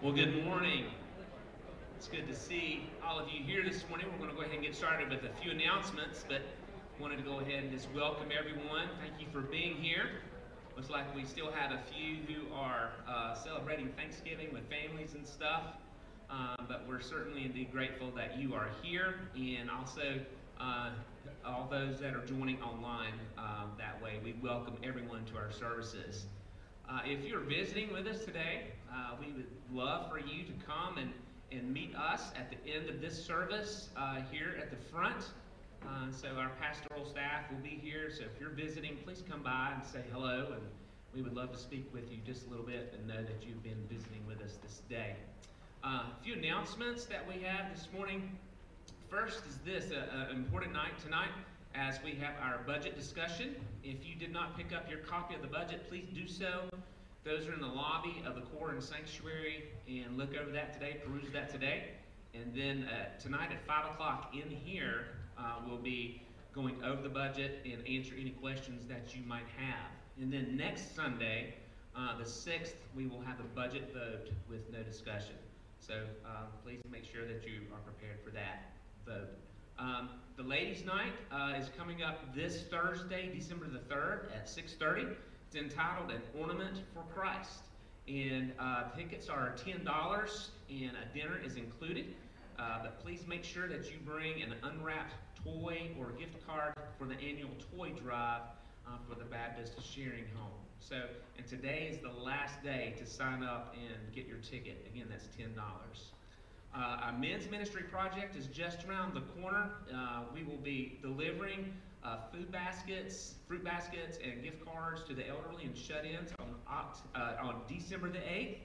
Well, good morning. It's good to see all of you here this morning. We're going to go ahead and get started with a few announcements, but wanted to go ahead and just welcome everyone. Thank you for being here. Looks like we still have a few who are uh, celebrating Thanksgiving with families and stuff, um, but we're certainly indeed grateful that you are here, and also uh, all those that are joining online um, that way. We welcome everyone to our services. Uh, if you're visiting with us today, uh, we would love for you to come and, and meet us at the end of this service uh, here at the front. Uh, so our pastoral staff will be here. So if you're visiting, please come by and say hello. And we would love to speak with you just a little bit and know that you've been visiting with us this day. Uh, a few announcements that we have this morning. First is this, an important night tonight as we have our budget discussion. If you did not pick up your copy of the budget, please do so. Those are in the lobby of the core and sanctuary, and look over that today, peruse that today. And then uh, tonight at 5 o'clock in here, uh, we'll be going over the budget and answer any questions that you might have. And then next Sunday, uh, the 6th, we will have a budget vote with no discussion. So uh, please make sure that you are prepared for that vote. Um, the ladies' night uh, is coming up this Thursday, December the 3rd at 6.30. It's entitled An Ornament for Christ. And uh, tickets are $10 and a dinner is included. Uh, but please make sure that you bring an unwrapped toy or gift card for the annual toy drive uh, for the Baptist Shearing Home. So, and today is the last day to sign up and get your ticket. Again, that's $10. Uh, our men's ministry project is just around the corner. Uh, we will be delivering uh, food baskets, fruit baskets, and gift cards to the elderly and shut-ins on, uh, on December the 8th.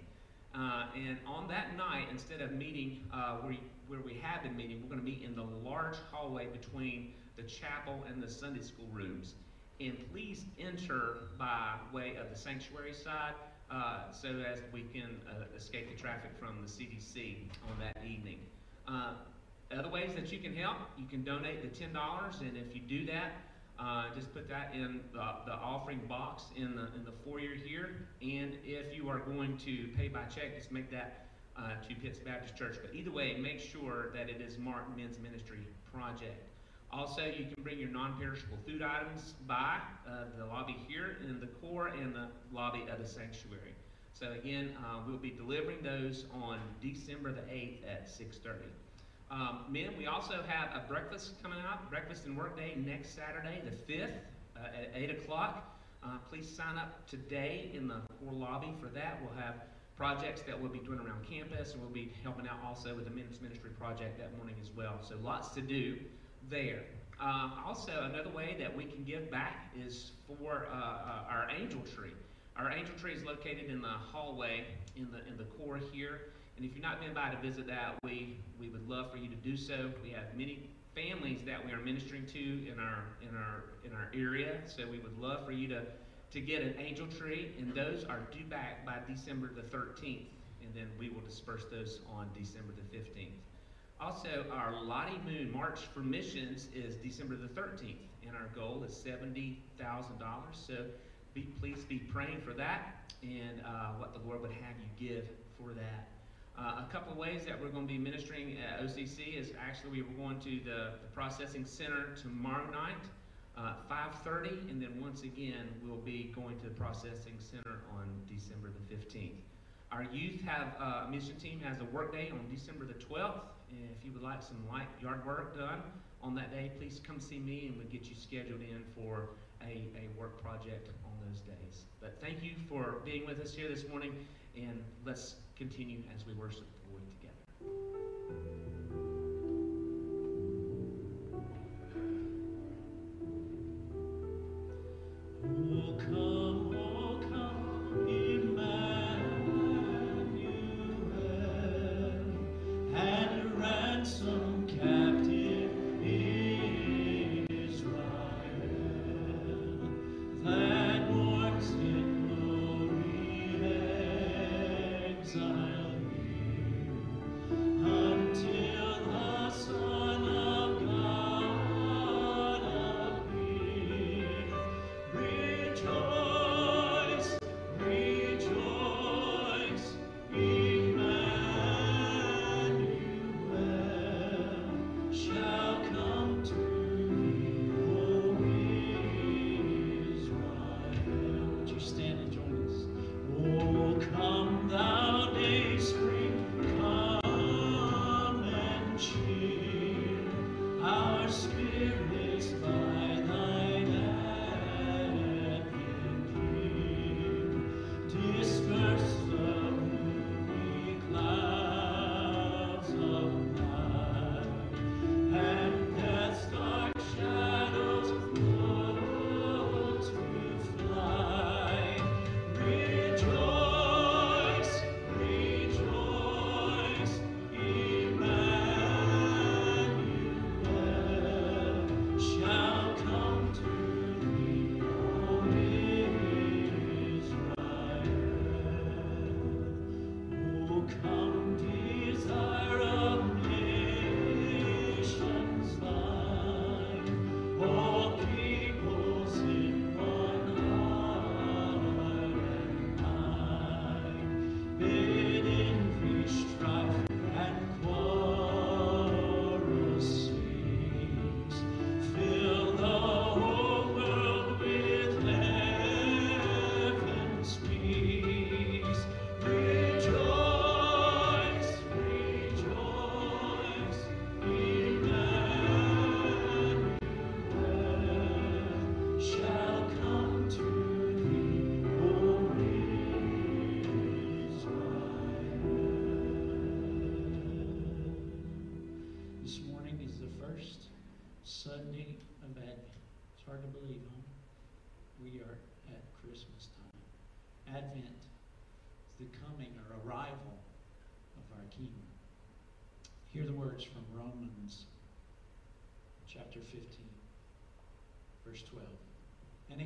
Uh, and on that night, instead of meeting uh, where, where we have been meeting, we're going to meet in the large hallway between the chapel and the Sunday school rooms. And please enter by way of the sanctuary side uh, so as we can uh, escape the traffic from the CDC on that evening. Uh, other ways that you can help, you can donate the $10, and if you do that, uh, just put that in the, the, offering box in the, in the foyer here. And if you are going to pay by check, just make that uh, to Pitts Baptist Church. But either way, make sure that it is marked Men's Ministry Project. Also, you can bring your non-perishable food items by uh, the lobby here in the core and the lobby of the sanctuary. So again, uh, we'll be delivering those on December the 8th at 6.30. Um, men, we also have a breakfast coming up, breakfast and work day next Saturday, the 5th uh, at 8 o'clock. Uh, please sign up today in the core lobby for that. We'll have projects that we'll be doing around campus, and we'll be helping out also with the men's ministry project that morning as well. So lots to do there. Uh, also, another way that we can give back is for uh, uh, our angel tree. Our angel tree is located in the hallway in the in the core here. And if you've not been by to visit that, we we would love for you to do so. We have many families that we are ministering to in our in our in our area, so we would love for you to to get an angel tree, and those are due back by December the 13th, and then we will disperse those on December the 15th. Also, our Lottie Moon March for Missions is December the 13th, and our goal is $70,000. So be, please be praying for that and uh, what the Lord would have you give for that. Uh, a couple of ways that we're going to be ministering at OCC is actually we're going to the, the processing center tomorrow night, uh, 5.30, and then once again we'll be going to the processing center on December the 15th. Our youth have, uh, mission team has a work day on December the 12th, if you would like some light yard work done on that day, please come see me and we'll get you scheduled in for a, a work project on those days. But thank you for being with us here this morning, and let's continue as we worship the Lord together.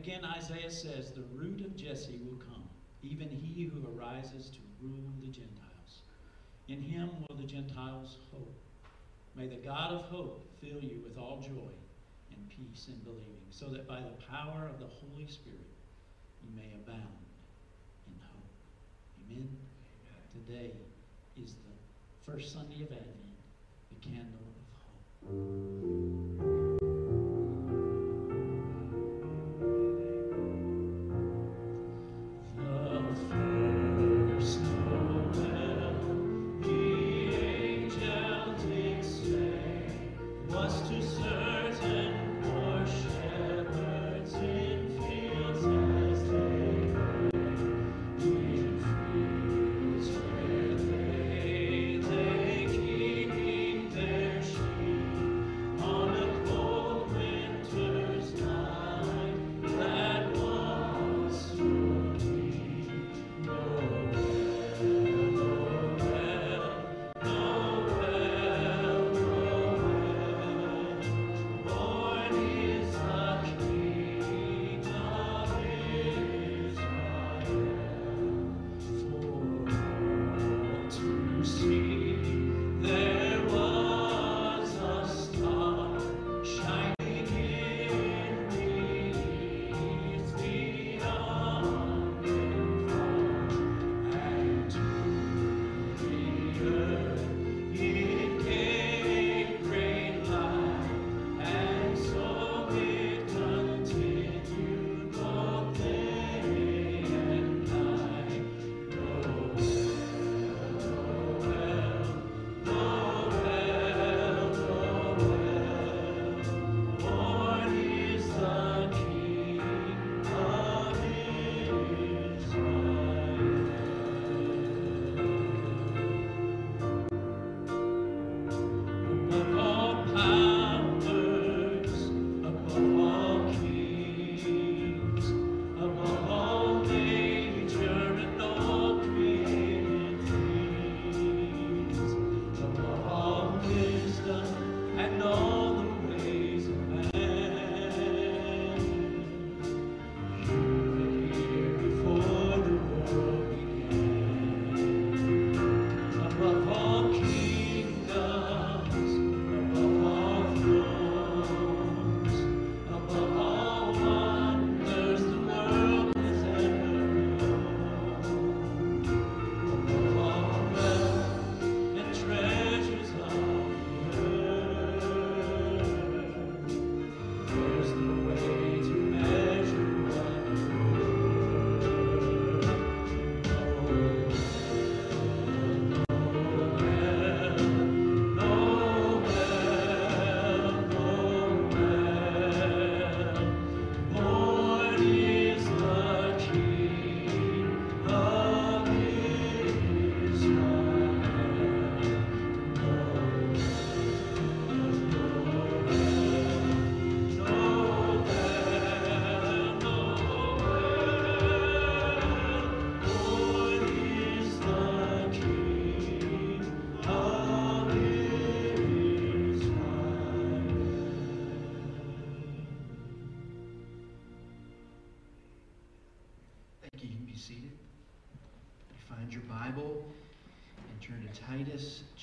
Again, Isaiah says, The root of Jesse will come, even he who arises to rule the Gentiles. In him will the Gentiles hope. May the God of hope fill you with all joy and peace in believing, so that by the power of the Holy Spirit you may abound in hope. Amen. Amen. Today is the first Sunday of Advent, the candle of hope.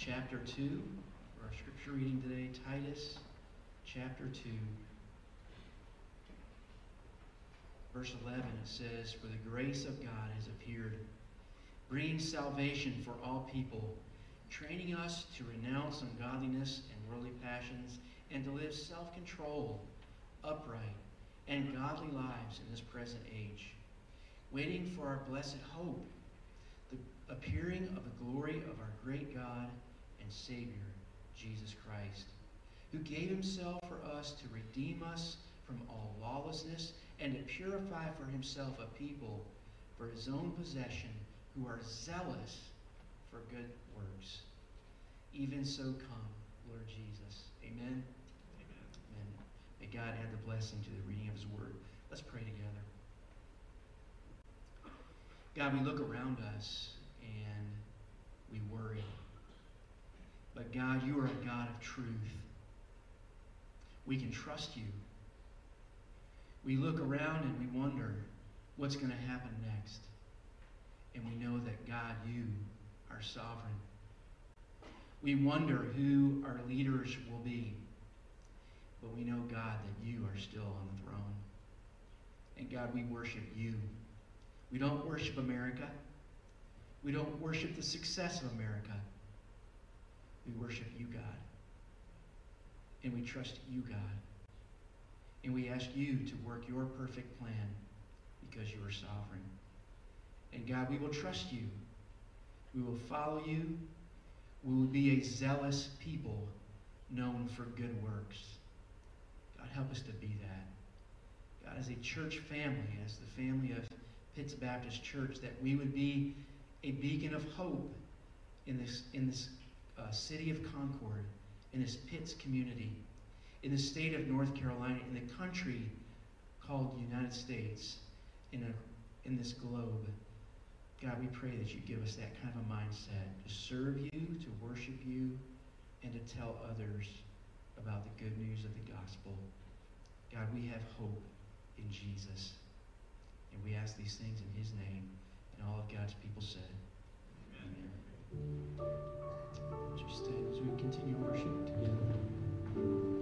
Chapter 2 for our scripture reading today. Titus chapter 2. Verse 11 it says, For the grace of God has appeared, bringing salvation for all people, training us to renounce ungodliness and worldly passions, and to live self controlled, upright, and godly lives in this present age, waiting for our blessed hope, the appearing of the glory of our great God and Savior, Jesus Christ, who gave himself for us to redeem us from all lawlessness and to purify for himself a people for his own possession who are zealous for good works. Even so come, Lord Jesus. Amen. Amen. Amen. May God add the blessing to the reading of his word. Let's pray together. God, we look around us and we worry. But God, you are a God of truth. We can trust you. We look around and we wonder what's going to happen next. And we know that God, you are sovereign. We wonder who our leaders will be. But we know, God, that you are still on the throne. And God, we worship you. We don't worship America. We don't worship the success of America. We worship you, God. And we trust you, God. And we ask you to work your perfect plan because you are sovereign. And God, we will trust you. We will follow you. We will be a zealous people known for good works. God, help us to be that. God, as a church family, as the family of Pitts Baptist Church, that we would be a beacon of hope in this, in this uh, city of Concord, in this Pitts community, in the state of North Carolina, in the country called United States, in, a, in this globe. God, we pray that you give us that kind of a mindset to serve you, to worship you, and to tell others about the good news of the gospel. God, we have hope in Jesus. And we ask these things in his name. And all of God's people said. Would you stand as we continue worship together?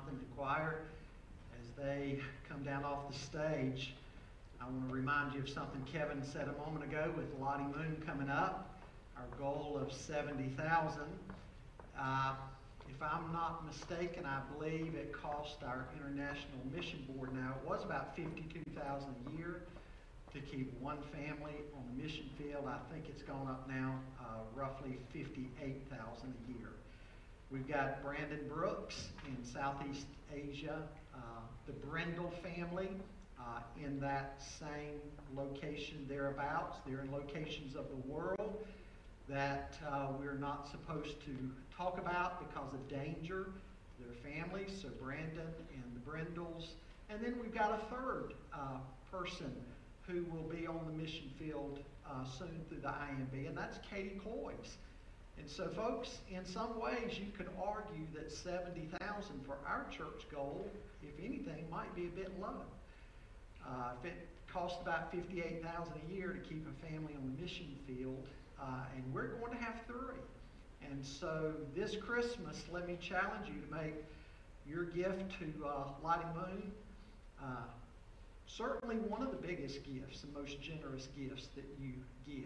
Jonathan choir, as they come down off the stage, I want to remind you of something Kevin said a moment ago with Lottie Moon coming up, our goal of 70,000. Uh, if I'm not mistaken, I believe it cost our International Mission Board now, it was about 52,000 a year to keep one family on the mission field. I think it's gone up now uh, roughly 58,000 a year. We've got Brandon Brooks in Southeast Asia, uh, the Brendel family uh, in that same location thereabouts. They're in locations of the world that uh, we're not supposed to talk about because of danger to their families. So Brandon and the Brendels. And then we've got a third uh, person who will be on the mission field uh, soon through the IMB, and that's Katie Cloyes. And so, folks, in some ways, you could argue that 70,000 for our church goal, if anything, might be a bit low. Uh, if it costs about 58,000 a year to keep a family on the mission field, uh, and we're going to have three. And so, this Christmas, let me challenge you to make your gift to uh, Lottie Moon uh, certainly one of the biggest gifts, the most generous gifts that you give.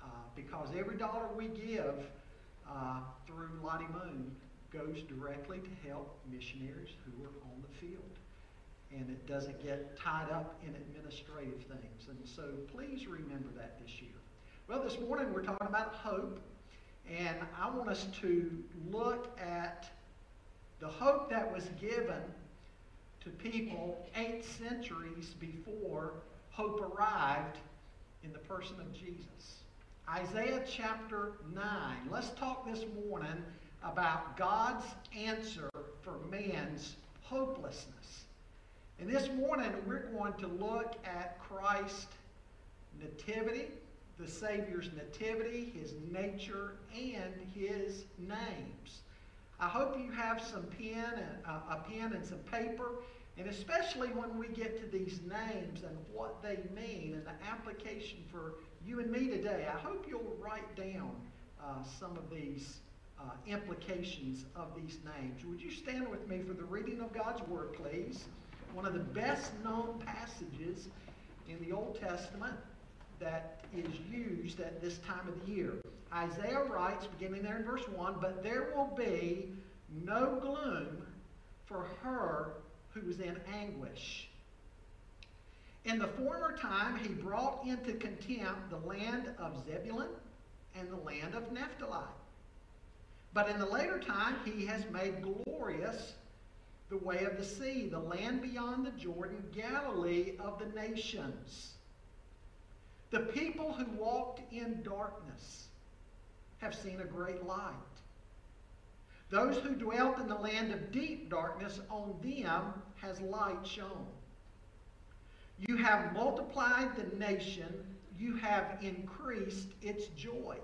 Uh, because every dollar we give uh, through Lottie Moon goes directly to help missionaries who are on the field. And it doesn't get tied up in administrative things. And so please remember that this year. Well, this morning we're talking about hope. And I want us to look at the hope that was given to people eight centuries before hope arrived in the person of Jesus. Isaiah chapter 9. Let's talk this morning about God's answer for man's hopelessness. And this morning we're going to look at Christ's nativity, the Savior's nativity, his nature, and his names. I hope you have some pen and uh, a pen and some paper and especially when we get to these names and what they mean and the application for you and me today, I hope you'll write down uh, some of these uh, implications of these names. Would you stand with me for the reading of God's Word, please? One of the best known passages in the Old Testament that is used at this time of the year. Isaiah writes, beginning there in verse 1, But there will be no gloom for her who was in anguish. In the former time, he brought into contempt the land of Zebulun and the land of Naphtali. But in the later time, he has made glorious the way of the sea, the land beyond the Jordan, Galilee of the nations. The people who walked in darkness have seen a great light. Those who dwelt in the land of deep darkness, on them has light shone. You have multiplied the nation, you have increased its joy.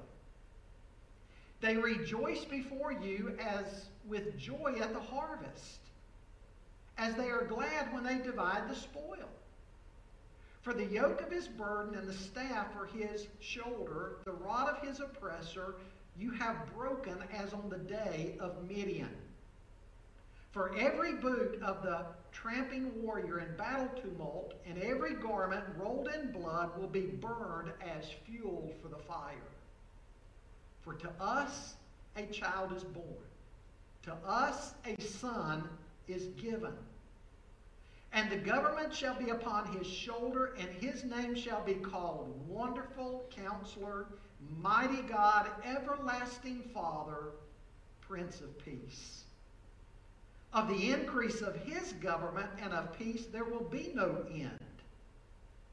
They rejoice before you as with joy at the harvest, as they are glad when they divide the spoil. For the yoke of his burden and the staff for his shoulder, the rod of his oppressor, you have broken as on the day of Midian. For every boot of the tramping warrior in battle tumult and every garment rolled in blood will be burned as fuel for the fire. For to us a child is born, to us a son is given. And the government shall be upon his shoulder, and his name shall be called Wonderful Counselor Mighty God, everlasting Father, Prince of Peace. Of the increase of his government and of peace there will be no end.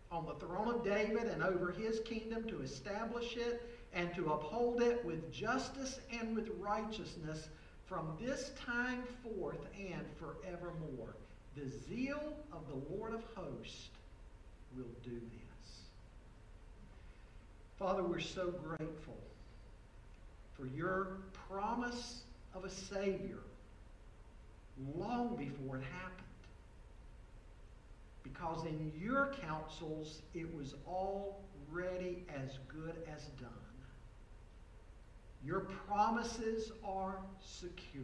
On the throne of David and over his kingdom to establish it and to uphold it with justice and with righteousness from this time forth and forevermore. The zeal of the Lord of hosts will do this. Father, we're so grateful for your promise of a Savior long before it happened. Because in your counsels, it was already as good as done. Your promises are secure.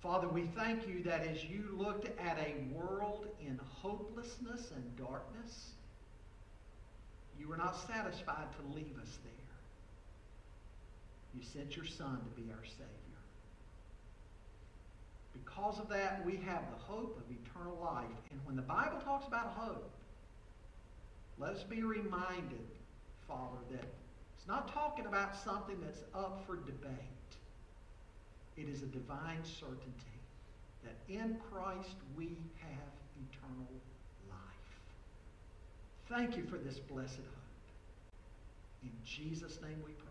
Father, we thank you that as you looked at a world in hopelessness and darkness, you were not satisfied to leave us there. You sent your Son to be our Savior. Because of that, we have the hope of eternal life. And when the Bible talks about hope, let us be reminded, Father, that it's not talking about something that's up for debate. It is a divine certainty that in Christ we have eternal life. Thank you for this blessed hope. In Jesus' name we pray.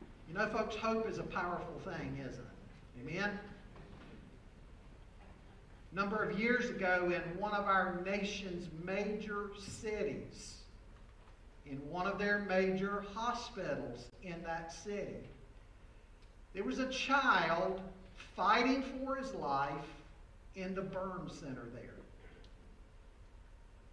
Amen. You know, folks, hope is a powerful thing, isn't it? Amen? A number of years ago, in one of our nation's major cities, in one of their major hospitals in that city. There was a child fighting for his life in the burn center there.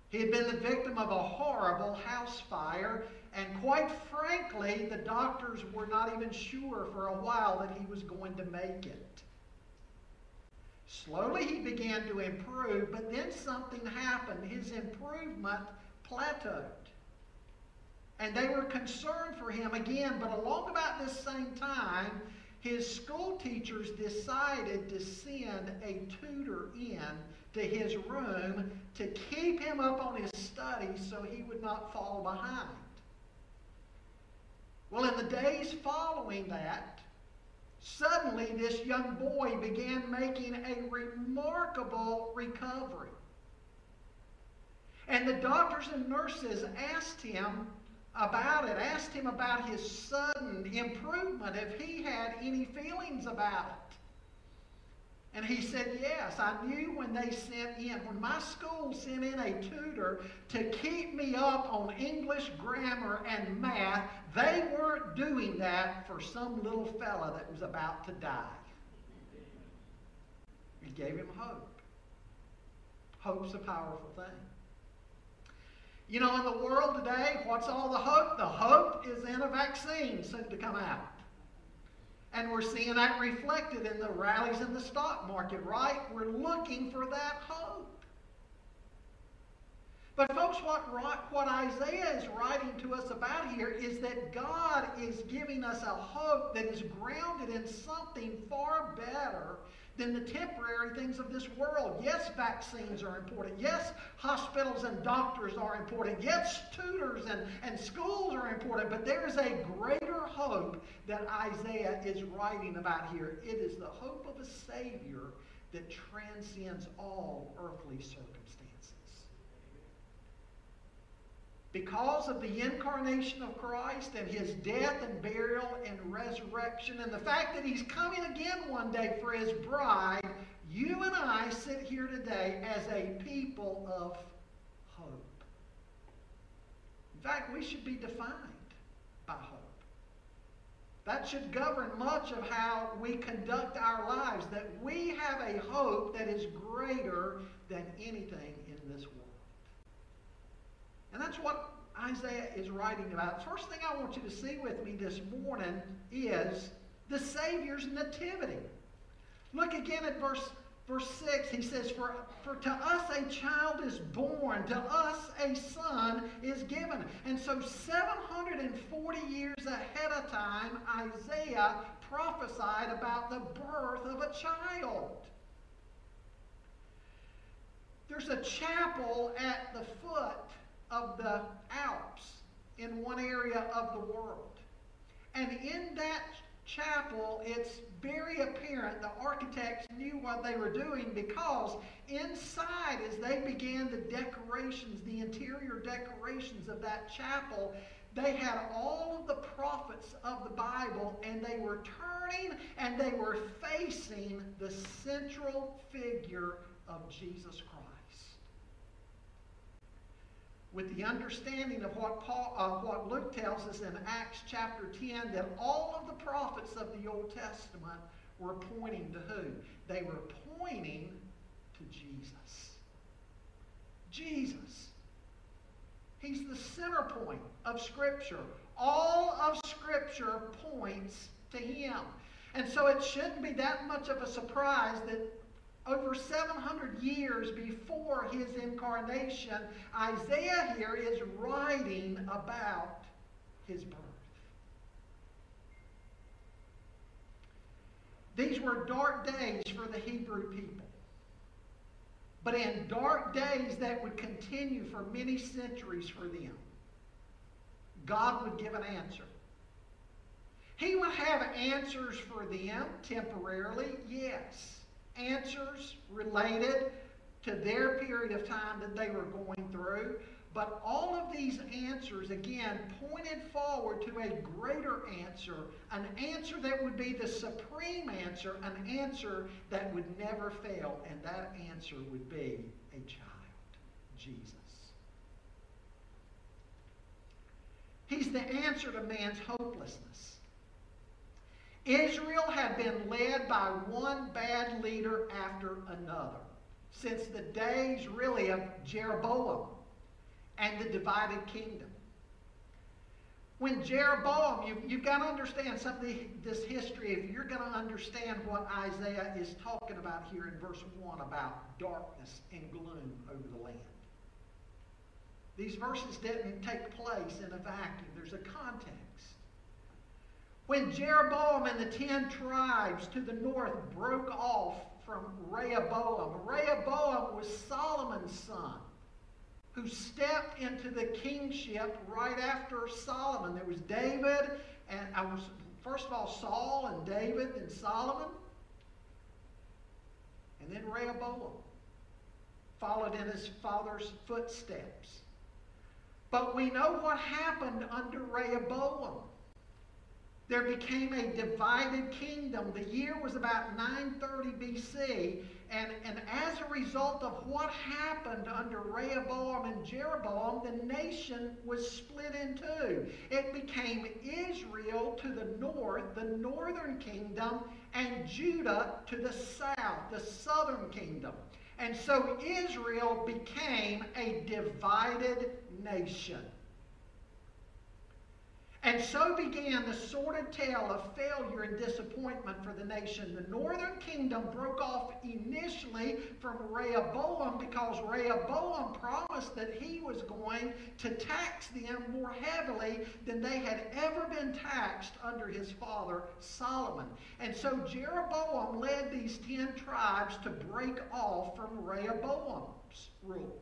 He had been the victim of a horrible house fire, and quite frankly, the doctors were not even sure for a while that he was going to make it. Slowly he began to improve, but then something happened. His improvement plateaued. And they were concerned for him again, but along about this same time, his school teachers decided to send a tutor in to his room to keep him up on his studies so he would not fall behind. Well, in the days following that, suddenly this young boy began making a remarkable recovery. And the doctors and nurses asked him about it, asked him about his sudden improvement, if he had any feelings about it. And he said, Yes, I knew when they sent in, when my school sent in a tutor to keep me up on English grammar and math, they weren't doing that for some little fella that was about to die. It gave him hope. Hope's a powerful thing. You know, in the world today, what's all the hope? The hope is in a vaccine soon to come out. And we're seeing that reflected in the rallies in the stock market, right? We're looking for that hope. But, folks, what, what Isaiah is writing to us about here is that God is giving us a hope that is grounded in something far better than the temporary things of this world. Yes, vaccines are important. Yes, hospitals and doctors are important. Yes, tutors and, and schools are important. But there is a greater hope that Isaiah is writing about here. It is the hope of a Savior that transcends all earthly circumstances. Because of the incarnation of Christ and his death and burial and resurrection and the fact that he's coming again one day for his bride, you and I sit here today as a people of hope. In fact, we should be defined by hope. That should govern much of how we conduct our lives, that we have a hope that is greater than anything in this world. And that's what Isaiah is writing about. First thing I want you to see with me this morning is the Savior's nativity. Look again at verse, verse 6. He says, for, for to us a child is born, to us a son is given. And so 740 years ahead of time, Isaiah prophesied about the birth of a child. There's a chapel at the foot of the Alps in one area of the world. And in that chapel, it's very apparent the architects knew what they were doing because inside, as they began the decorations, the interior decorations of that chapel, they had all of the prophets of the Bible and they were turning and they were facing the central figure of Jesus Christ with the understanding of what, Paul, uh, what Luke tells us in Acts chapter 10 that all of the prophets of the Old Testament were pointing to who? They were pointing to Jesus. Jesus. He's the center point of Scripture. All of Scripture points to him. And so it shouldn't be that much of a surprise that over 700 years before his incarnation, Isaiah here is writing about his birth. These were dark days for the Hebrew people. But in dark days that would continue for many centuries for them, God would give an answer. He would have answers for them temporarily, yes. Answers related to their period of time that they were going through. But all of these answers, again, pointed forward to a greater answer, an answer that would be the supreme answer, an answer that would never fail, and that answer would be a child, Jesus. He's the answer to man's hopelessness. Israel had been led by one bad leader after another since the days, really, of Jeroboam and the divided kingdom. When Jeroboam, you, you've got to understand some of the, this history if you're going to understand what Isaiah is talking about here in verse 1 about darkness and gloom over the land. These verses didn't take place in a vacuum, there's a context. When Jeroboam and the ten tribes to the north broke off from Rehoboam, Rehoboam was Solomon's son who stepped into the kingship right after Solomon. There was David, and I was first of all Saul and David and Solomon, and then Rehoboam followed in his father's footsteps. But we know what happened under Rehoboam. There became a divided kingdom. The year was about 930 BC, and, and as a result of what happened under Rehoboam and Jeroboam, the nation was split in two. It became Israel to the north, the northern kingdom, and Judah to the south, the southern kingdom. And so Israel became a divided nation. And so began the sordid tale of failure and disappointment for the nation. The northern kingdom broke off initially from Rehoboam because Rehoboam promised that he was going to tax them more heavily than they had ever been taxed under his father Solomon. And so Jeroboam led these ten tribes to break off from Rehoboam's rule.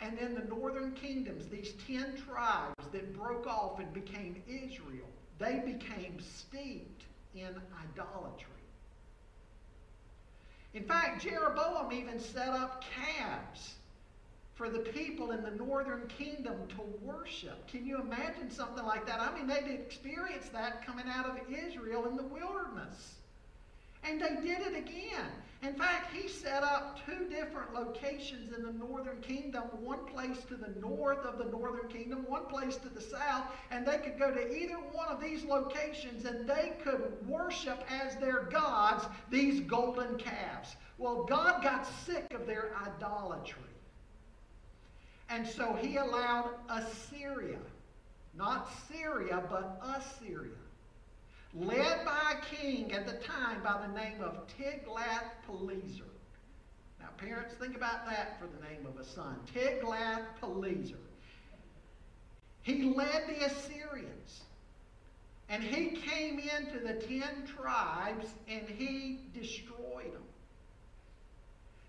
And then the northern kingdoms, these ten tribes that broke off and became Israel, they became steeped in idolatry. In fact, Jeroboam even set up calves for the people in the northern kingdom to worship. Can you imagine something like that? I mean, they'd experienced that coming out of Israel in the wilderness. And they did it again. In fact, he set up two different locations in the northern kingdom, one place to the north of the northern kingdom, one place to the south, and they could go to either one of these locations and they could worship as their gods these golden calves. Well, God got sick of their idolatry. And so he allowed Assyria, not Syria, but Assyria led by a king at the time by the name of Tiglath-Pileser. Now, parents, think about that for the name of a son. Tiglath-Pileser. He led the Assyrians. And he came into the ten tribes and he destroyed them.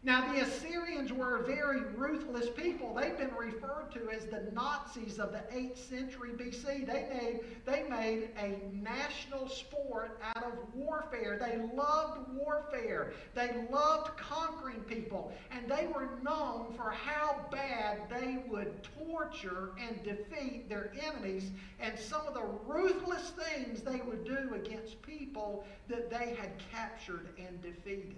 Now, the Assyrians were a very ruthless people. They've been referred to as the Nazis of the 8th century BC. They made, they made a national sport out of warfare. They loved warfare. They loved conquering people. And they were known for how bad they would torture and defeat their enemies and some of the ruthless things they would do against people that they had captured and defeated.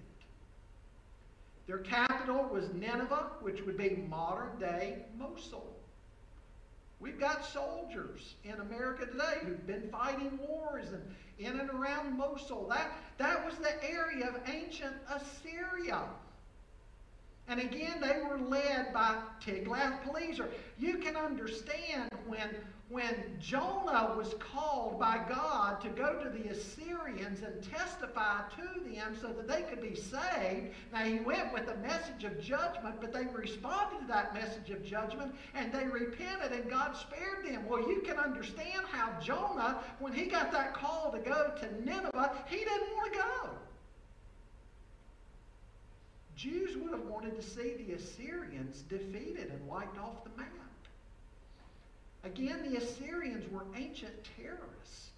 Their capital was Nineveh, which would be modern day Mosul. We've got soldiers in America today who've been fighting wars and in and around Mosul. That, that was the area of ancient Assyria. And again, they were led by Tiglath-Pileser. You can understand when, when Jonah was called by God to go to the Assyrians and testify to them so that they could be saved. Now, he went with a message of judgment, but they responded to that message of judgment and they repented and God spared them. Well, you can understand how Jonah, when he got that call to go to Nineveh, he didn't want to go. Jews would have wanted to see the Assyrians defeated and wiped off the map. Again, the Assyrians were ancient terrorists.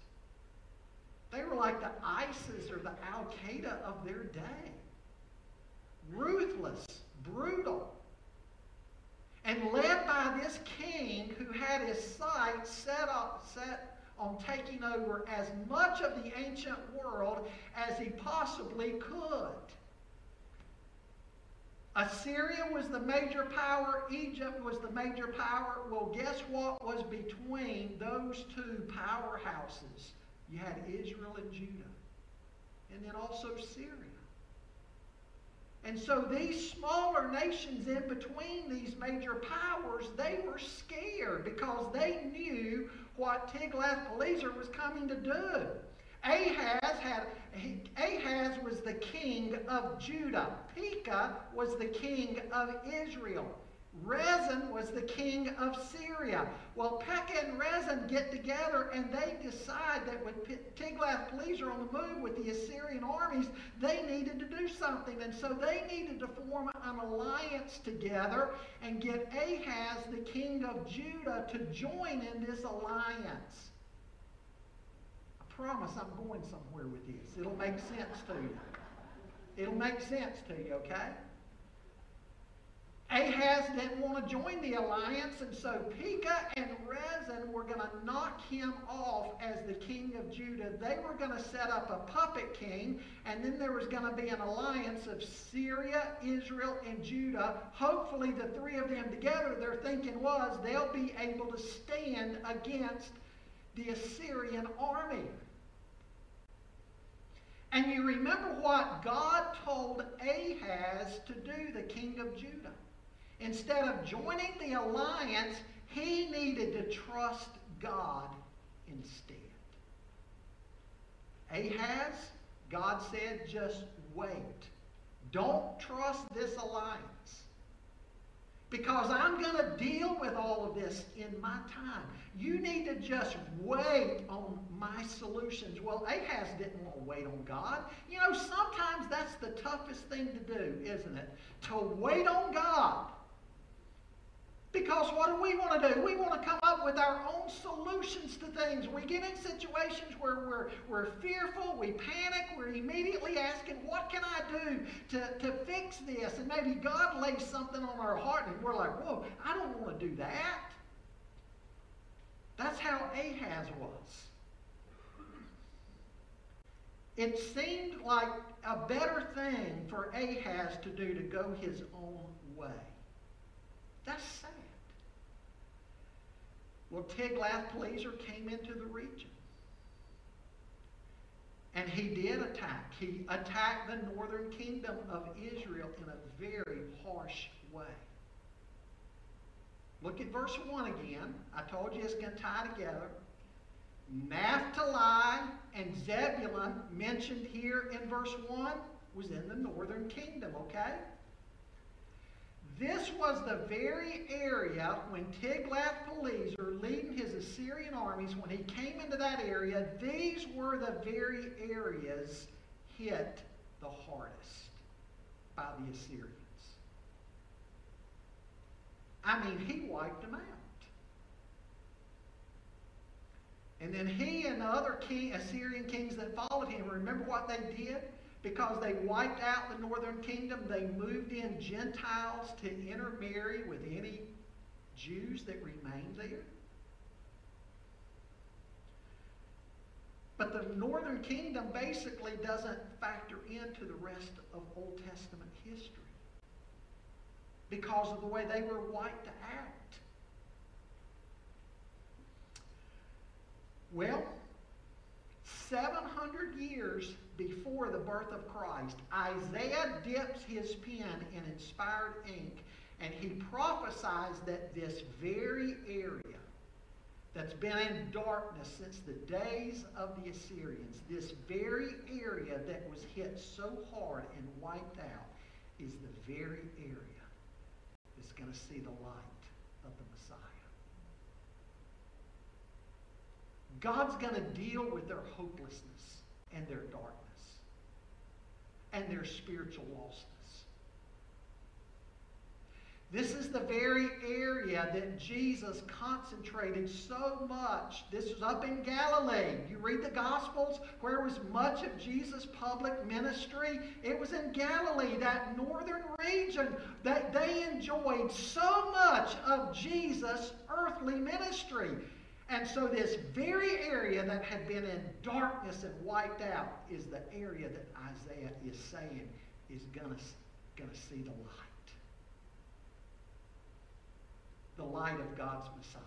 They were like the ISIS or the Al Qaeda of their day. Ruthless, brutal, and led by this king who had his sights set, up, set on taking over as much of the ancient world as he possibly could. Assyria was the major power, Egypt was the major power. Well, guess what was between those two powerhouses? You had Israel and Judah, and then also Syria. And so these smaller nations in between these major powers, they were scared because they knew what Tiglath-Pileser was coming to do. Ahaz had Ahaz was the king of Judah. Pekah was the king of Israel. Rezin was the king of Syria. Well, Pekah and Rezin get together and they decide that with Tiglath-Pileser on the move with the Assyrian armies, they needed to do something. And so they needed to form an alliance together and get Ahaz, the king of Judah, to join in this alliance promise I'm going somewhere with this. It'll make sense to you. It'll make sense to you, okay? Ahaz didn't want to join the alliance, and so Pekah and Rezin were going to knock him off as the king of Judah. They were going to set up a puppet king, and then there was going to be an alliance of Syria, Israel, and Judah. Hopefully, the three of them together, their thinking was they'll be able to stand against the Assyrian army. And you remember what God told Ahaz to do, the king of Judah. Instead of joining the alliance, he needed to trust God instead. Ahaz, God said, just wait. Don't trust this alliance because I'm going to deal with all of this in my time. You need to just wait on my solutions. Well, Ahaz didn't want to wait on God. You know, sometimes that's the toughest thing to do, isn't it? To wait on God. Because what do we want to do? We want to come up with our own solutions to things. We get in situations where we're, we're fearful, we panic, we're immediately asking, what can I do to, to fix this? And maybe God lays something on our heart and we're like, whoa, I don't want to do that. That's how Ahaz was. It seemed like a better thing for Ahaz to do to go his own way. That's sad. Well, Tiglath-Pileser came into the region. And he did attack. He attacked the northern kingdom of Israel in a very harsh way. Look at verse 1 again. I told you it's going to tie together. Naphtali and Zebulun, mentioned here in verse 1, was in the northern kingdom, okay? This was the very area when Tiglath-Pileser, leading his Assyrian armies, when he came into that area, these were the very areas hit the hardest by the Assyrians. I mean, he wiped them out. And then he and the other king, Assyrian kings that followed him, remember what they did? Because they wiped out the northern kingdom, they moved in Gentiles to intermarry with any Jews that remained there. But the northern kingdom basically doesn't factor into the rest of Old Testament history because of the way they were wiped out. Well, 700 years before the birth of Christ, Isaiah dips his pen in inspired ink and he prophesies that this very area that's been in darkness since the days of the Assyrians, this very area that was hit so hard and wiped out, is the very area that's going to see the light of the Messiah. God's going to deal with their hopelessness and their darkness and their spiritual lostness. This is the very area that Jesus concentrated so much. This was up in Galilee. You read the Gospels, where was much of Jesus' public ministry? It was in Galilee, that northern region that they enjoyed so much of Jesus' earthly ministry. And so, this very area that had been in darkness and wiped out is the area that Isaiah is saying is going to see the light. the light of God's Messiah.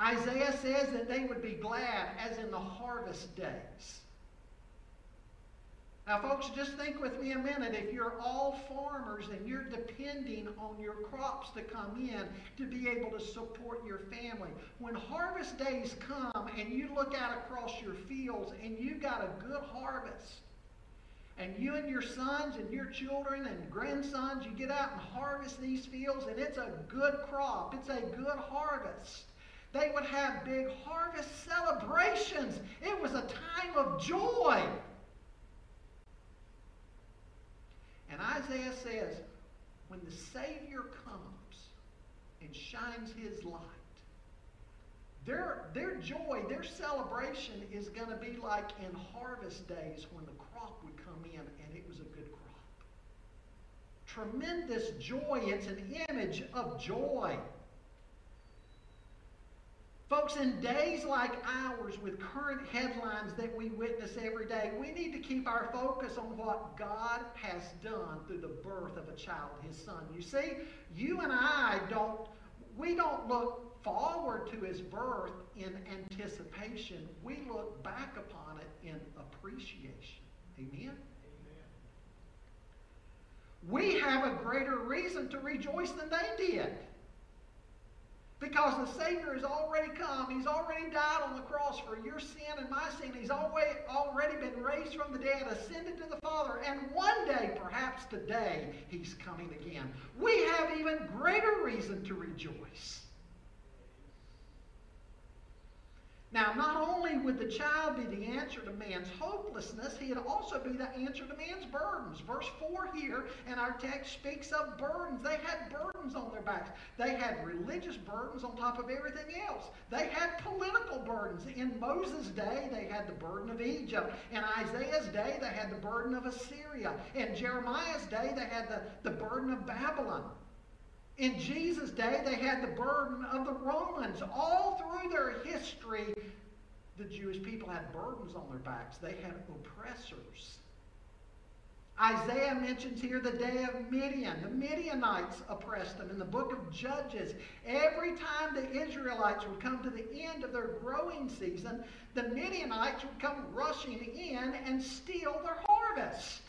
Isaiah says that they would be glad as in the harvest days. Now, folks, just think with me a minute. If you're all farmers and you're depending on your crops to come in to be able to support your family, when harvest days come and you look out across your fields and you got a good harvest, and you and your sons and your children and grandsons, you get out and harvest these fields, and it's a good crop. It's a good harvest. They would have big harvest celebrations. It was a time of joy. And Isaiah says, when the Savior comes and shines his light, their, their joy, their celebration is going to be like in harvest days when the crop would come in and it was a good crop. Tremendous joy. It's an image of joy. Folks, in days like ours with current headlines that we witness every day, we need to keep our focus on what God has done through the birth of a child, his son. You see, you and I don't, we don't look forward to his birth in anticipation. We look back upon it in appreciation. Amen? Amen. We have a greater reason to rejoice than they did. Because the Savior has already come. He's already died on the cross for your sin and my sin. He's already, already been raised from the dead, ascended to the Father, and one day, perhaps today, He's coming again. We have even greater reason to rejoice. Now, not only would the child be the answer to man's hopelessness, he'd also be the answer to man's burdens. Verse 4 here in our text speaks of burdens. They had burdens on their backs. They had religious burdens on top of everything else. They had political burdens. In Moses' day, they had the burden of Egypt. In Isaiah's day, they had the burden of Assyria. In Jeremiah's day, they had the, the burden of Babylon. In Jesus' day, they had the burden of the Romans. All through their history, the Jewish people had burdens on their backs, they had oppressors. Isaiah mentions here the day of Midian. The Midianites oppressed them in the book of Judges. Every time the Israelites would come to the end of their growing season, the Midianites would come rushing in and steal their harvest.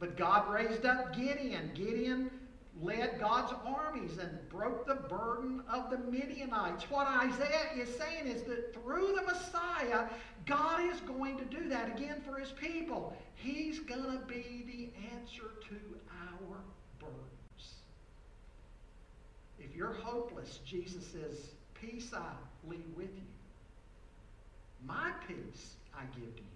But God raised up Gideon. Gideon led God's armies and broke the burden of the Midianites. What Isaiah is saying is that through the Messiah, God is going to do that again for his people. He's going to be the answer to our burdens. If you're hopeless, Jesus says, Peace I leave with you. My peace I give to you.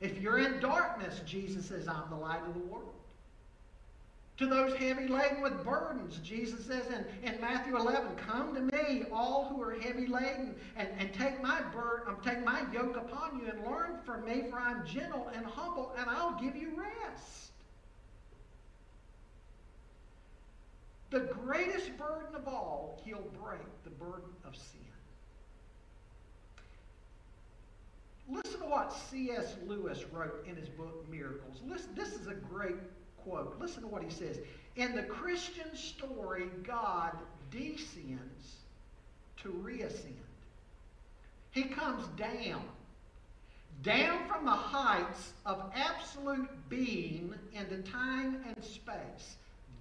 If you're in darkness, Jesus says, I'm the light of the world to those heavy laden with burdens. Jesus says in, in Matthew 11, Come to me, all who are heavy laden, and, and take my burden, um, take my yoke upon you, and learn from me, for I'm gentle and humble, and I'll give you rest. The greatest burden of all, he'll break the burden of sin. Listen to what C.S. Lewis wrote in his book Miracles. Listen, this is a great quote. Listen to what he says. In the Christian story, God descends to reascend. He comes down. Down from the heights of absolute being into time and space.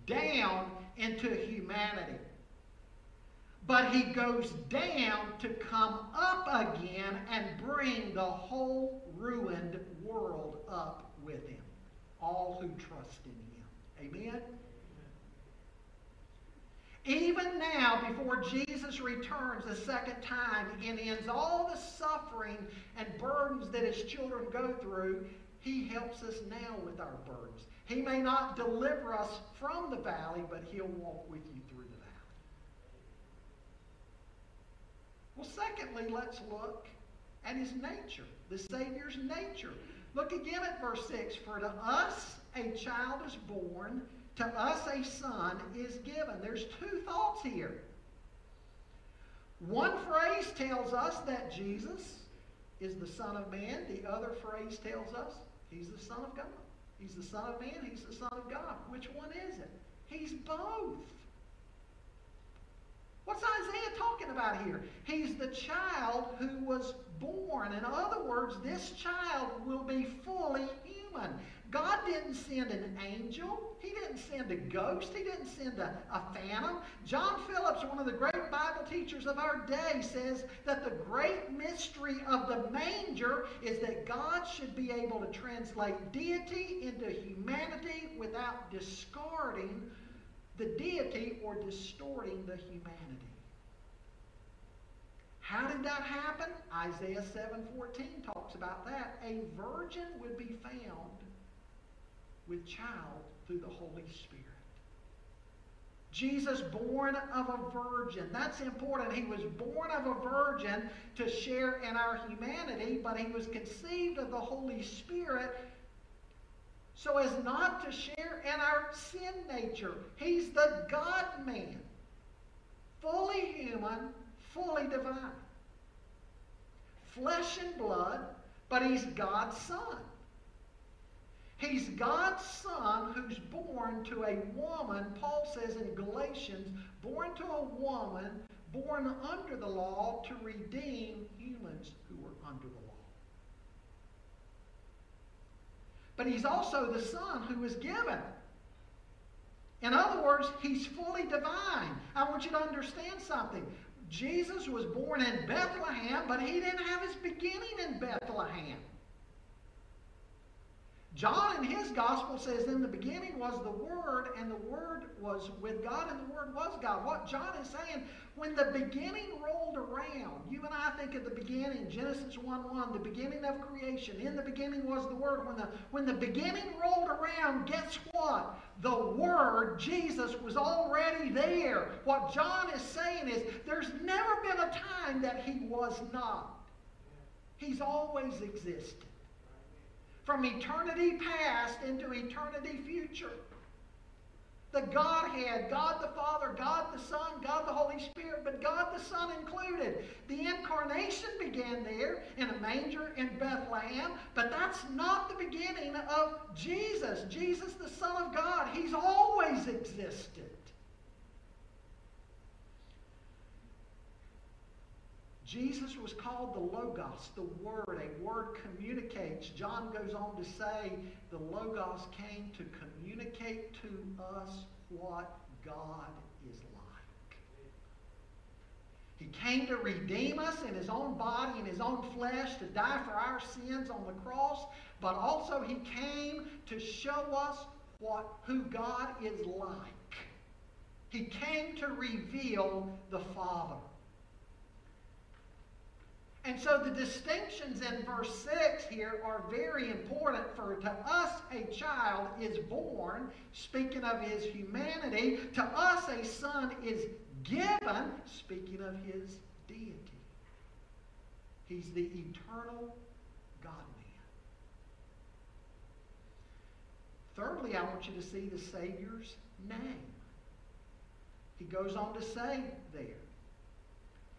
Down into humanity. But he goes down to come up again and bring the whole ruined world up. All who trust in him. Amen? Even now, before Jesus returns a second time and ends all the suffering and burdens that his children go through, he helps us now with our burdens. He may not deliver us from the valley, but he'll walk with you through the valley. Well, secondly, let's look at his nature, the Savior's nature. Look again at verse 6. For to us a child is born to us a son is given. There's two thoughts here. One phrase tells us that Jesus is the Son of Man. The other phrase tells us he's the Son of God. He's the Son of Man. He's the Son of God. Which one is it? He's both. What's Isaiah talking about here? He's the child who was born. In other words, this child will be fully human. God didn't send an angel. He didn't send a ghost. He didn't send a, a phantom. John Phillips, one of the great Bible teachers of our day, says that the great mystery of the manger is that God should be able to translate deity into humanity without discarding the deity or distorting the humanity. How did that happen? Isaiah 7:14 talks about that. A virgin would be found with child through the Holy Spirit. Jesus born of a virgin. That's important. He was born of a virgin to share in our humanity, but he was conceived of the Holy Spirit so as not to share in our sin nature. He's the God man, fully human, fully divine. Flesh and blood, but he's God's son. He's God's son who's born to a woman, Paul says in Galatians, born to a woman, born under the law to redeem humans who were under the law. But he's also the son who was given. In other words, he's fully divine. I want you to understand something. Jesus was born in Bethlehem, but he didn't have his beginning in Bethlehem. John in his gospel says, In the beginning was the Word, and the Word was with God, and the Word was God. What John is saying, when the beginning rolled around, you and I think of the beginning, Genesis 1 1, the beginning of creation. In the beginning was the Word. When the, when the beginning rolled around, guess what? The Word, Jesus, was already there. What John is saying is, there's never been a time that He was not. He's always existed from eternity past into eternity future. The Godhead, God the Father, God the Son, God the Holy Spirit, but God the Son included. The incarnation began there in a manger in Bethlehem, but that's not the beginning of Jesus. Jesus, the Son of God, He's always existed. Jesus was called the Logos, the Word. A word communicates. John goes on to say the Logos came to communicate to us what God is like. He came to redeem us in his own body, in his own flesh, to die for our sins on the cross, but also he came to show us what who God is like. He came to reveal the Father. And so the distinctions in verse 6 here are very important. For to us a child is born, speaking of his humanity. To us a son is given, speaking of his deity. He's the eternal God man. Thirdly, I want you to see the Savior's name. He goes on to say there,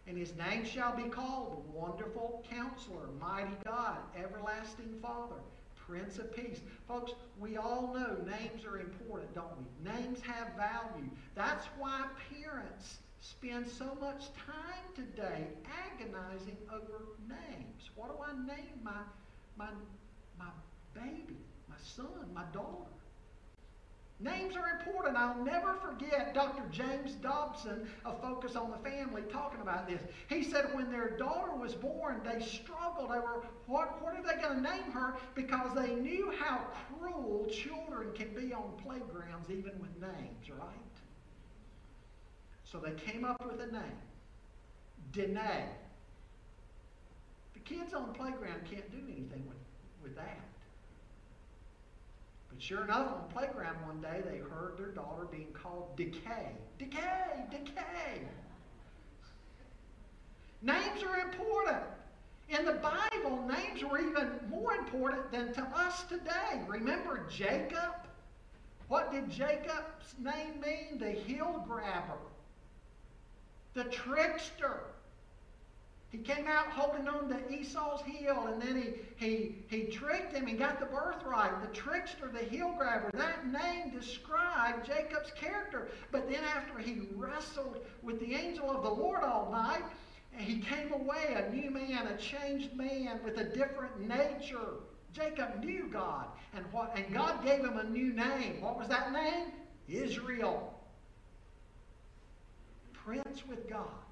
and his name shall be called Wonderful Counselor, Mighty God, Everlasting Father, Prince of Peace. Folks, we all know names are important, don't we? Names have value. That's why parents spend so much time today agonizing over names. What do I name my, my, my baby, my son, my daughter? Names are important. I'll never forget Dr. James Dobson of Focus on the Family talking about this. He said when their daughter was born, they struggled over what, what are they going to name her because they knew how cruel children can be on playgrounds, even with names, right? So they came up with a name Danae. The kids on the playground can't do anything with, with that. But sure enough, on the playground one day, they heard their daughter being called Decay. Decay! Decay! Names are important. In the Bible, names were even more important than to us today. Remember Jacob? What did Jacob's name mean? The hill grabber, the trickster. He came out holding on to Esau's heel, and then he, he, he tricked him and got the birthright. The trickster, the heel grabber. That name described Jacob's character. But then after he wrestled with the angel of the Lord all night, he came away a new man, a changed man with a different nature. Jacob knew God, and, what, and God gave him a new name. What was that name? Israel. Prince with God.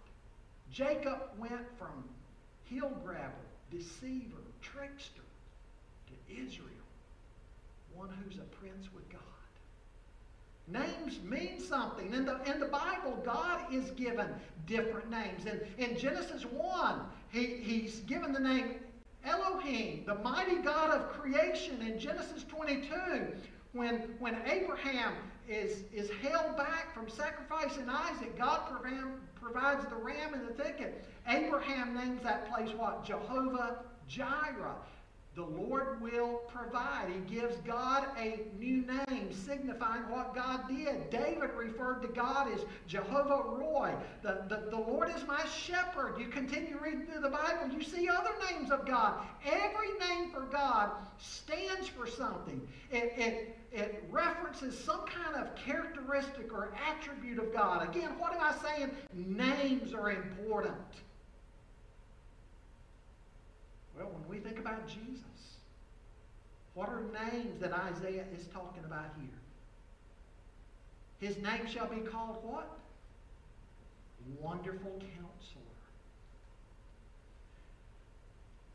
Jacob went from heel grabber, deceiver, trickster to Israel, one who's a prince with God. Names mean something. In the, in the Bible, God is given different names. And in Genesis 1, he, he's given the name Elohim, the mighty God of creation. In Genesis 22, when, when Abraham is, is held back from sacrificing Isaac, God provides the ram in the thicket. Abraham names that place what? Jehovah Jireh. The Lord will provide. He gives God a new name, signifying what God did. David referred to God as Jehovah Rohi. The, the, the Lord is my shepherd. You continue reading through the Bible, you see other names of God. Every name for God stands for something. It, it, it references some kind of characteristic or attribute of God. Again, what am I saying? Names are important. Well, when we think about Jesus, what are names that Isaiah is talking about here? His name shall be called what? Wonderful Counselor.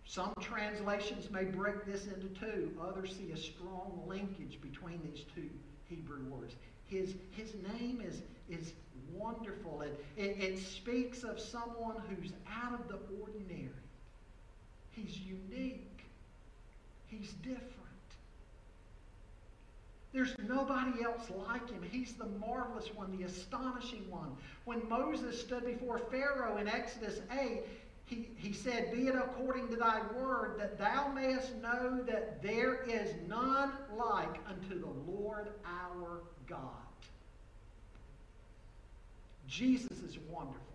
Some translations may break this into two. Others see a strong linkage between these two Hebrew words. His, his name is, is wonderful. It, it, it speaks of someone who's out of the ordinary. He's unique. He's different. There's nobody else like him. He's the marvelous one, the astonishing one. When Moses stood before Pharaoh in Exodus 8, he, he said, Be it according to thy word, that thou mayest know that there is none like unto the Lord our God. Jesus is wonderful.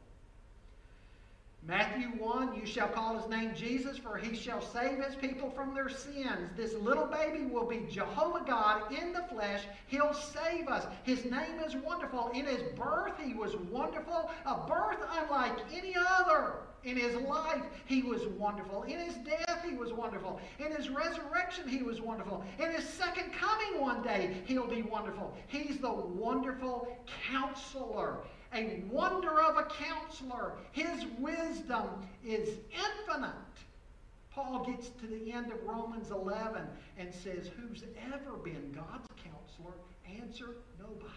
Matthew 1, you shall call his name Jesus, for he shall save his people from their sins. This little baby will be Jehovah God in the flesh. He'll save us. His name is wonderful. In his birth, he was wonderful, a birth unlike any other. In his life, he was wonderful. In his death, he was wonderful. In his resurrection, he was wonderful. In his second coming one day, he'll be wonderful. He's the wonderful counselor a wonder of a counselor. His wisdom is infinite. Paul gets to the end of Romans 11 and says, Who's ever been God's counselor? Answer nobody.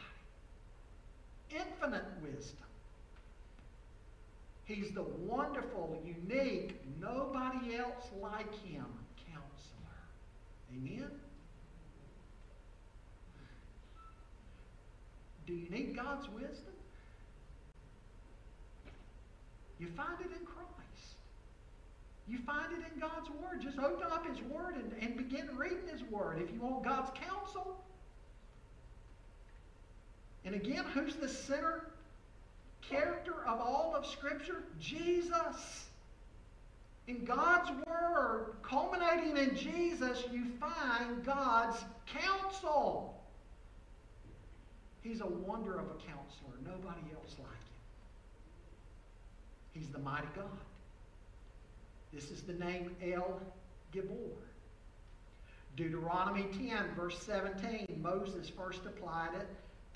Infinite wisdom. He's the wonderful, unique, nobody else like him counselor. Amen? Do you need God's wisdom? You find it in Christ. You find it in God's Word. Just open up His Word and, and begin reading His Word if you want God's counsel. And again, who's the center character of all of Scripture? Jesus. In God's Word, culminating in Jesus, you find God's counsel. He's a wonder of a counselor. Nobody else like. He's the mighty God. This is the name El Gibor. Deuteronomy 10, verse 17, Moses first applied it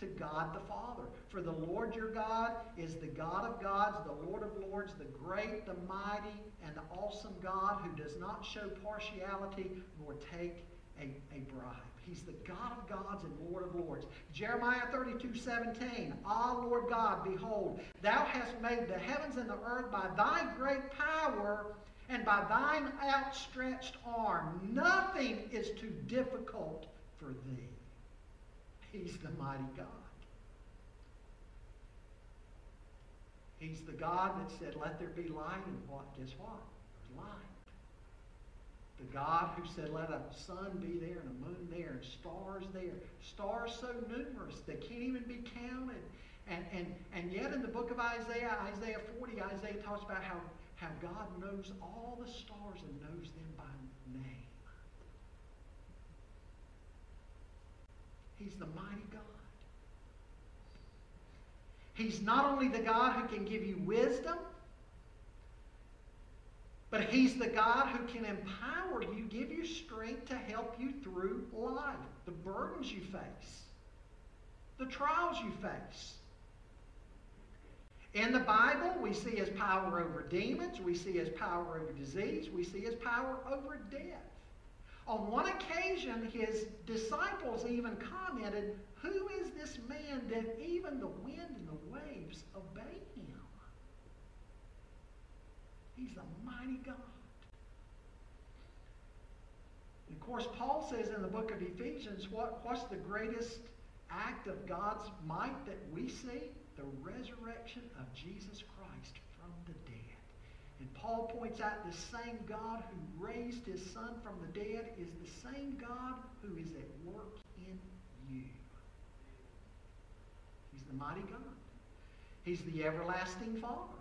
to God the Father. For the Lord your God is the God of gods, the Lord of lords, the great, the mighty, and the awesome God who does not show partiality nor take a, a bribe. He's the God of gods and Lord of lords. Jeremiah 32, 17. Ah, Lord God, behold, thou hast made the heavens and the earth by thy great power and by thine outstretched arm. Nothing is too difficult for thee. He's the mighty God. He's the God that said, Let there be light, and what? Guess what? There's light. The God who said, Let a sun be there and a moon there and stars there. Stars so numerous they can't even be counted. And, and, and yet in the book of Isaiah, Isaiah 40, Isaiah talks about how, how God knows all the stars and knows them by name. He's the mighty God. He's not only the God who can give you wisdom, but He's the God who can empower you, give you strength to help you through life, the burdens you face, the trials you face. In the Bible, we see His power over demons, we see His power over disease, we see His power over death. On one occasion, His disciples even commented, Who is this man that even the wind and the waves obey him? He's a mighty God. And of course, Paul says in the book of Ephesians, what, what's the greatest act of God's might that we see? The resurrection of Jesus Christ from the dead. And Paul points out the same God who raised his son from the dead is the same God who is at work in you. He's the mighty God. He's the everlasting Father.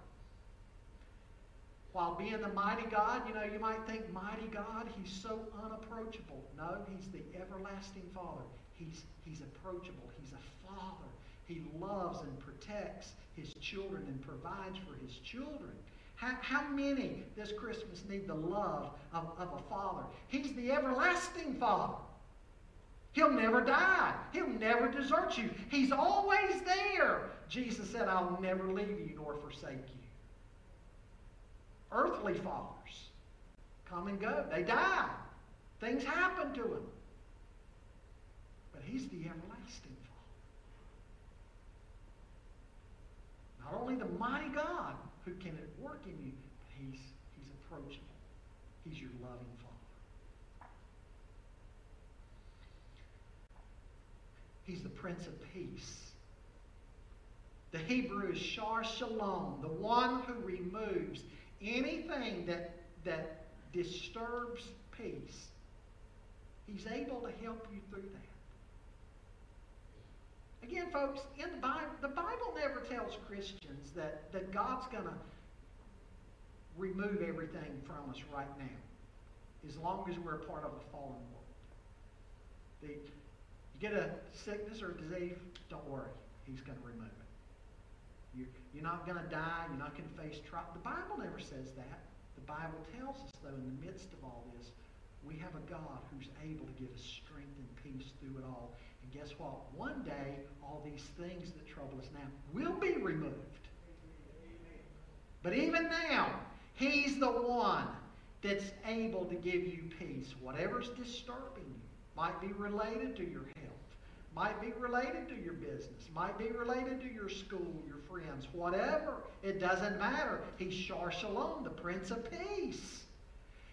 While being the mighty God, you know, you might think, mighty God, he's so unapproachable. No, he's the everlasting Father. He's, he's approachable. He's a Father. He loves and protects his children and provides for his children. How, how many this Christmas need the love of, of a Father? He's the everlasting Father. He'll never die. He'll never desert you. He's always there. Jesus said, I'll never leave you nor forsake you. Earthly fathers come and go. They die. Things happen to them. But he's the everlasting Father. Not only the mighty God who can work in you, but he's, he's approachable. He's your loving Father. He's the Prince of Peace. The Hebrew is Shar Shalom, the one who removes anything that, that disturbs peace. He's able to help you through that. Again, folks, in the Bible, the Bible never tells Christians that, that God's going to remove everything from us right now, as long as we're a part of a fallen world. The, you get a sickness or a disease, don't worry. He's going to remove it. You're, you're not going to die. You're not going to face trial. The Bible never says that. The Bible tells us, though, in the midst of all this, we have a God who's able to give us strength and peace through it all. And guess what? One day, all these things that trouble us now will be removed. But even now, He's the one that's able to give you peace. Whatever's disturbing you might be related to your health, might be related to your business, might be related to your school, your friends, whatever. It doesn't matter. He's Shar Shalom, the Prince of Peace.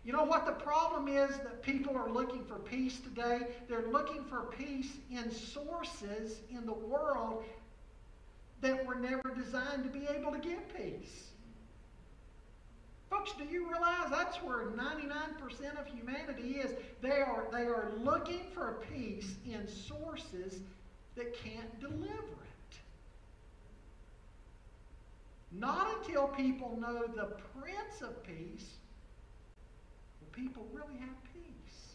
You know what the problem is that people are looking for peace today? They're looking for peace in sources in the world that were never designed to be able to give peace. Folks, do you realize that's where 99% of humanity is? They are, they are looking for peace in sources that can't deliver it. Not until people know the Prince of Peace will people really have peace.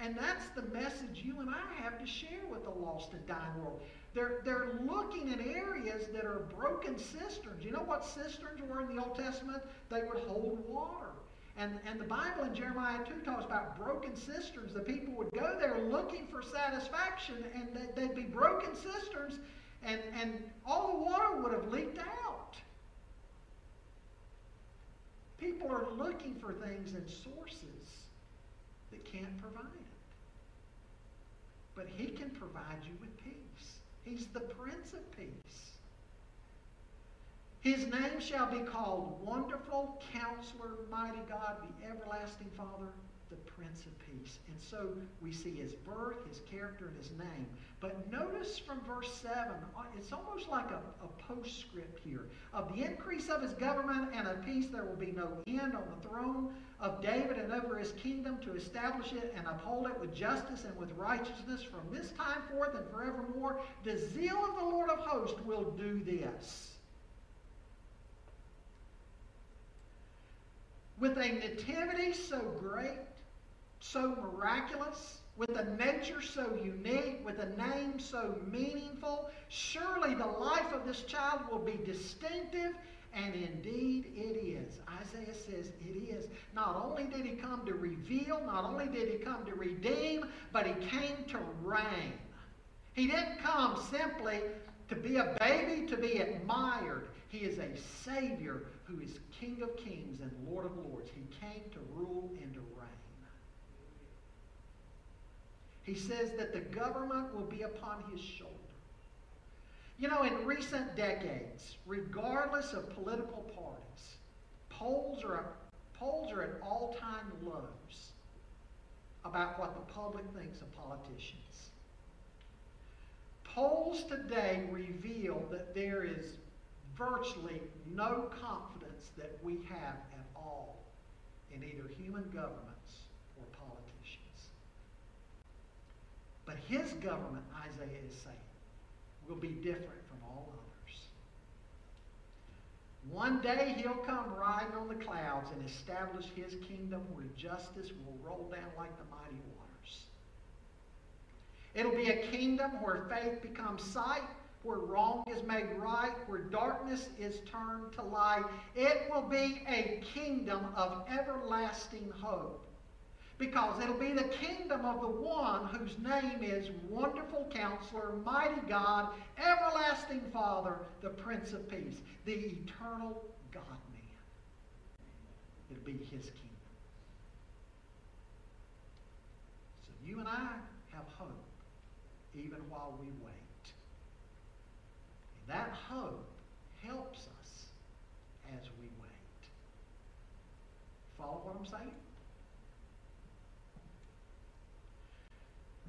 And that's the message you and I have to share with the lost and dying world. They're, they're looking in areas that are broken cisterns. You know what cisterns were in the Old Testament? They would hold water. And, and the Bible in Jeremiah 2 talks about broken cisterns. The people would go there looking for satisfaction, and they, they'd be broken cisterns, and, and all the water would have leaked out. People are looking for things and sources that can't provide it. But He can provide you with peace. He's the Prince of Peace. His name shall be called Wonderful Counselor, Mighty God, the Everlasting Father, the Prince of Peace. And so we see his birth, his character, and his name. But notice from verse 7, uh, it's almost like a, a postscript here. Of the increase of his government and of peace, there will be no end on the throne of David and over his kingdom to establish it and uphold it with justice and with righteousness from this time forth and forevermore. The zeal of the Lord of hosts will do this. with a nativity so great, so miraculous, with a nature so unique, with a name so meaningful, surely the life of this child will be distinctive, and indeed it is. Isaiah says it is. Not only did he come to reveal, not only did he come to redeem, but he came to reign. He didn't come simply to be a baby, to be admired. He is a Savior who is King of kings and Lord of lords. He came to rule and to reign. He says that the government will be upon his shoulder. You know, in recent decades, regardless of political parties, polls are, polls are at all-time lows about what the public thinks of politicians. Polls today reveal that there is virtually no confidence that we have at all in either human governments or politicians. But his government, Isaiah is saying, will be different from all others. One day he'll come riding on the clouds and establish his kingdom where justice will roll down like the mighty waters. It'll be a kingdom where faith becomes sight where wrong is made right, where darkness is turned to light. It will be a kingdom of everlasting hope. Because it'll be the kingdom of the one whose name is Wonderful Counselor, Mighty God, Everlasting Father, the Prince of Peace, the eternal God man. It'll be his kingdom. So you and I have hope even while we wait. That hope helps us as we wait. Follow what I'm saying?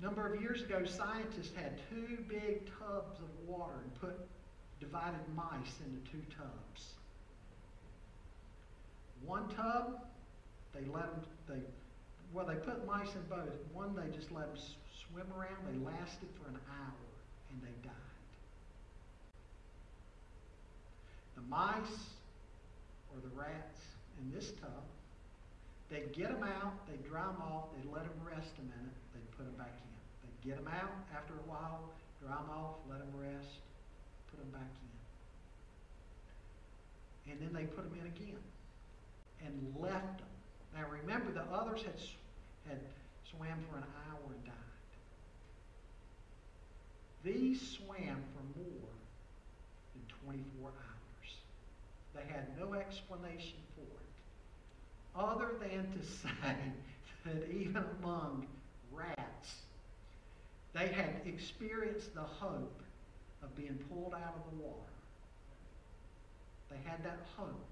Number of years ago, scientists had two big tubs of water and put divided mice into two tubs. One tub, they let them, they, well, they put mice in both. One, they just let them swim around. They lasted for an hour, and they died. the mice or the rats in this tub. They'd get them out, they'd dry them off, they'd let them rest a minute, they'd put them back in. Get them out after a while, dry them off, let them rest, put them back in. And then they put them in again and left them. Now remember, the others had, had swam for an hour and died. These swam for more than 24 hours. They had no explanation for it, other than to say that even among rats, they had experienced the hope of being pulled out of the water. They had that hope.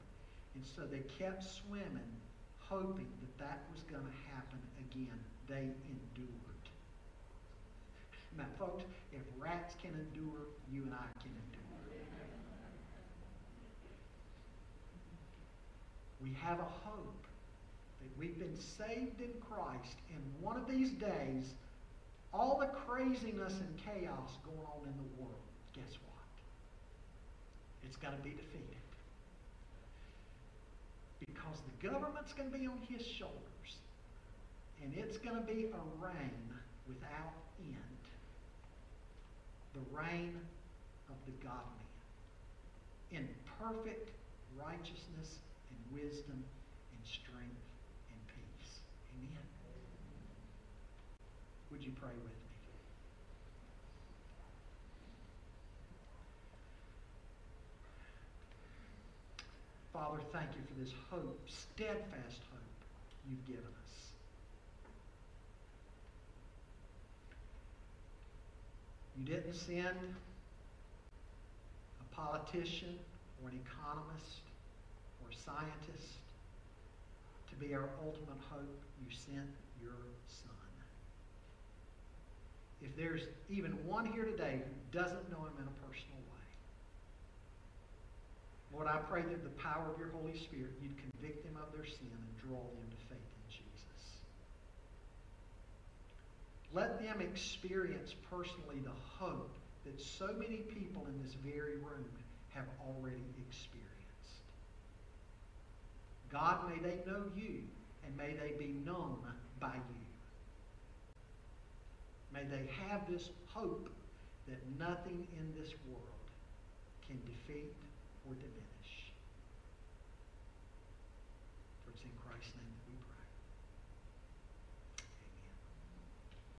And so they kept swimming, hoping that that was going to happen again. They endured. Now, folks, if rats can endure, you and I can endure. We have a hope that we've been saved in Christ, and one of these days, all the craziness and chaos going on in the world, guess what? It's going to be defeated. Because the government's going to be on his shoulders, And it's going to be a reign without end. The reign of the God man in perfect righteousness and wisdom and strength and peace. Amen. Would you pray with me? Father, thank you for this hope, steadfast hope you've given us. You didn't send a politician or an economist or a scientist to be our ultimate hope. You sent your Son. If there's even one here today who doesn't know him in a personal way, Lord, I pray that the power of your Holy Spirit, you'd convict them of their sin and draw them to faith in Jesus. Let them experience personally the hope that so many people in this very room have already experienced. God, may they know you and may they be known by you. May they have this hope that nothing in this world can defeat or diminish. For it's in Christ's name